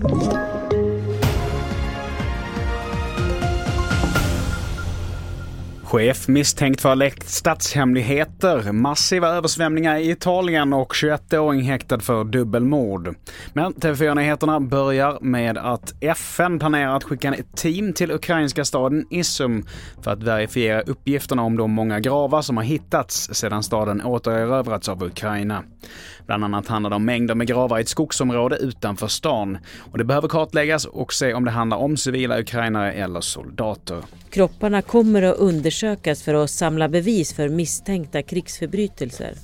Thank you. Chef misstänkt för läckt statshemligheter, massiva översvämningar i Italien och 21-åring häktad för dubbelmord. Men TV4-nyheterna börjar med att FN planerar att skicka ett team till ukrainska staden Isum för att verifiera uppgifterna om de många gravar som har hittats sedan staden återerövrats av Ukraina. Bland annat handlar det om mängder med gravar i ett skogsområde utanför stan. Och det behöver kartläggas och se om det handlar om civila ukrainare eller soldater. Kropparna kommer att undersökas för att samla bevis för misstänkta krigsförbrytelser.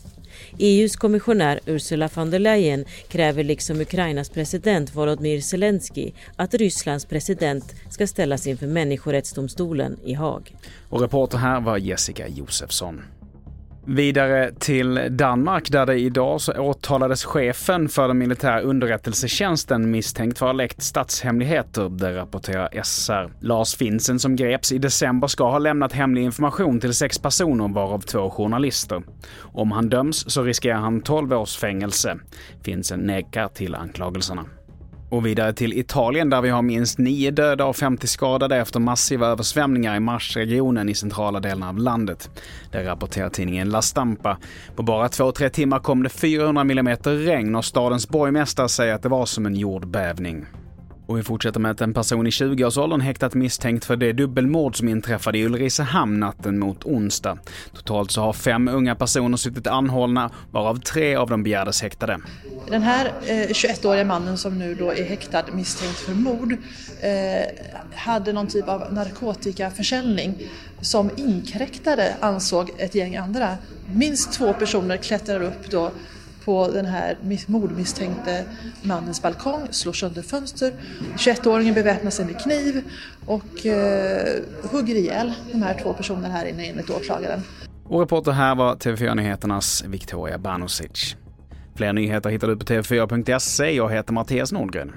EUs kommissionär Ursula von der Leyen kräver liksom Ukrainas president Volodymyr Zelensky att Rysslands president ska ställas inför människorättsdomstolen i Haag. Och reporter här var Jessica Josefsson. Vidare till Danmark där det idag så åtalades chefen för den militära underrättelsetjänsten misstänkt för att ha läckt statshemligheter, det rapporterar SR. Lars Finsen som greps i december ska ha lämnat hemlig information till sex personer varav två journalister. Om han döms så riskerar han 12 års fängelse. Finsen nekar till anklagelserna. Och vidare till Italien där vi har minst nio döda och 50 skadade efter massiva översvämningar i marsregionen i centrala delen av landet. Det rapporterar tidningen La Stampa. På bara två, tre timmar kom det 400 mm regn och stadens borgmästare säger att det var som en jordbävning. Och vi fortsätter med att en person i 20-årsåldern häktat misstänkt för det dubbelmord som inträffade i Ulricehamn natten mot onsdag. Totalt så har fem unga personer suttit anhållna, varav tre av dem begärdes häktade. Den här eh, 21-åriga mannen som nu då är häktad misstänkt för mord eh, hade någon typ av narkotikaförsäljning som inkräktade, ansåg ett gäng andra. Minst två personer klättrar upp då på den här mordmisstänkte mannens balkong, slår sönder fönster. 21-åringen beväpnar sig med kniv och eh, hugger ihjäl de här två personerna här inne enligt åklagaren. Och reporter här var TV4 Nyheternas Victoria Banusic. Fler nyheter hittar du på tv4.se. Jag heter Mattias Nordgren.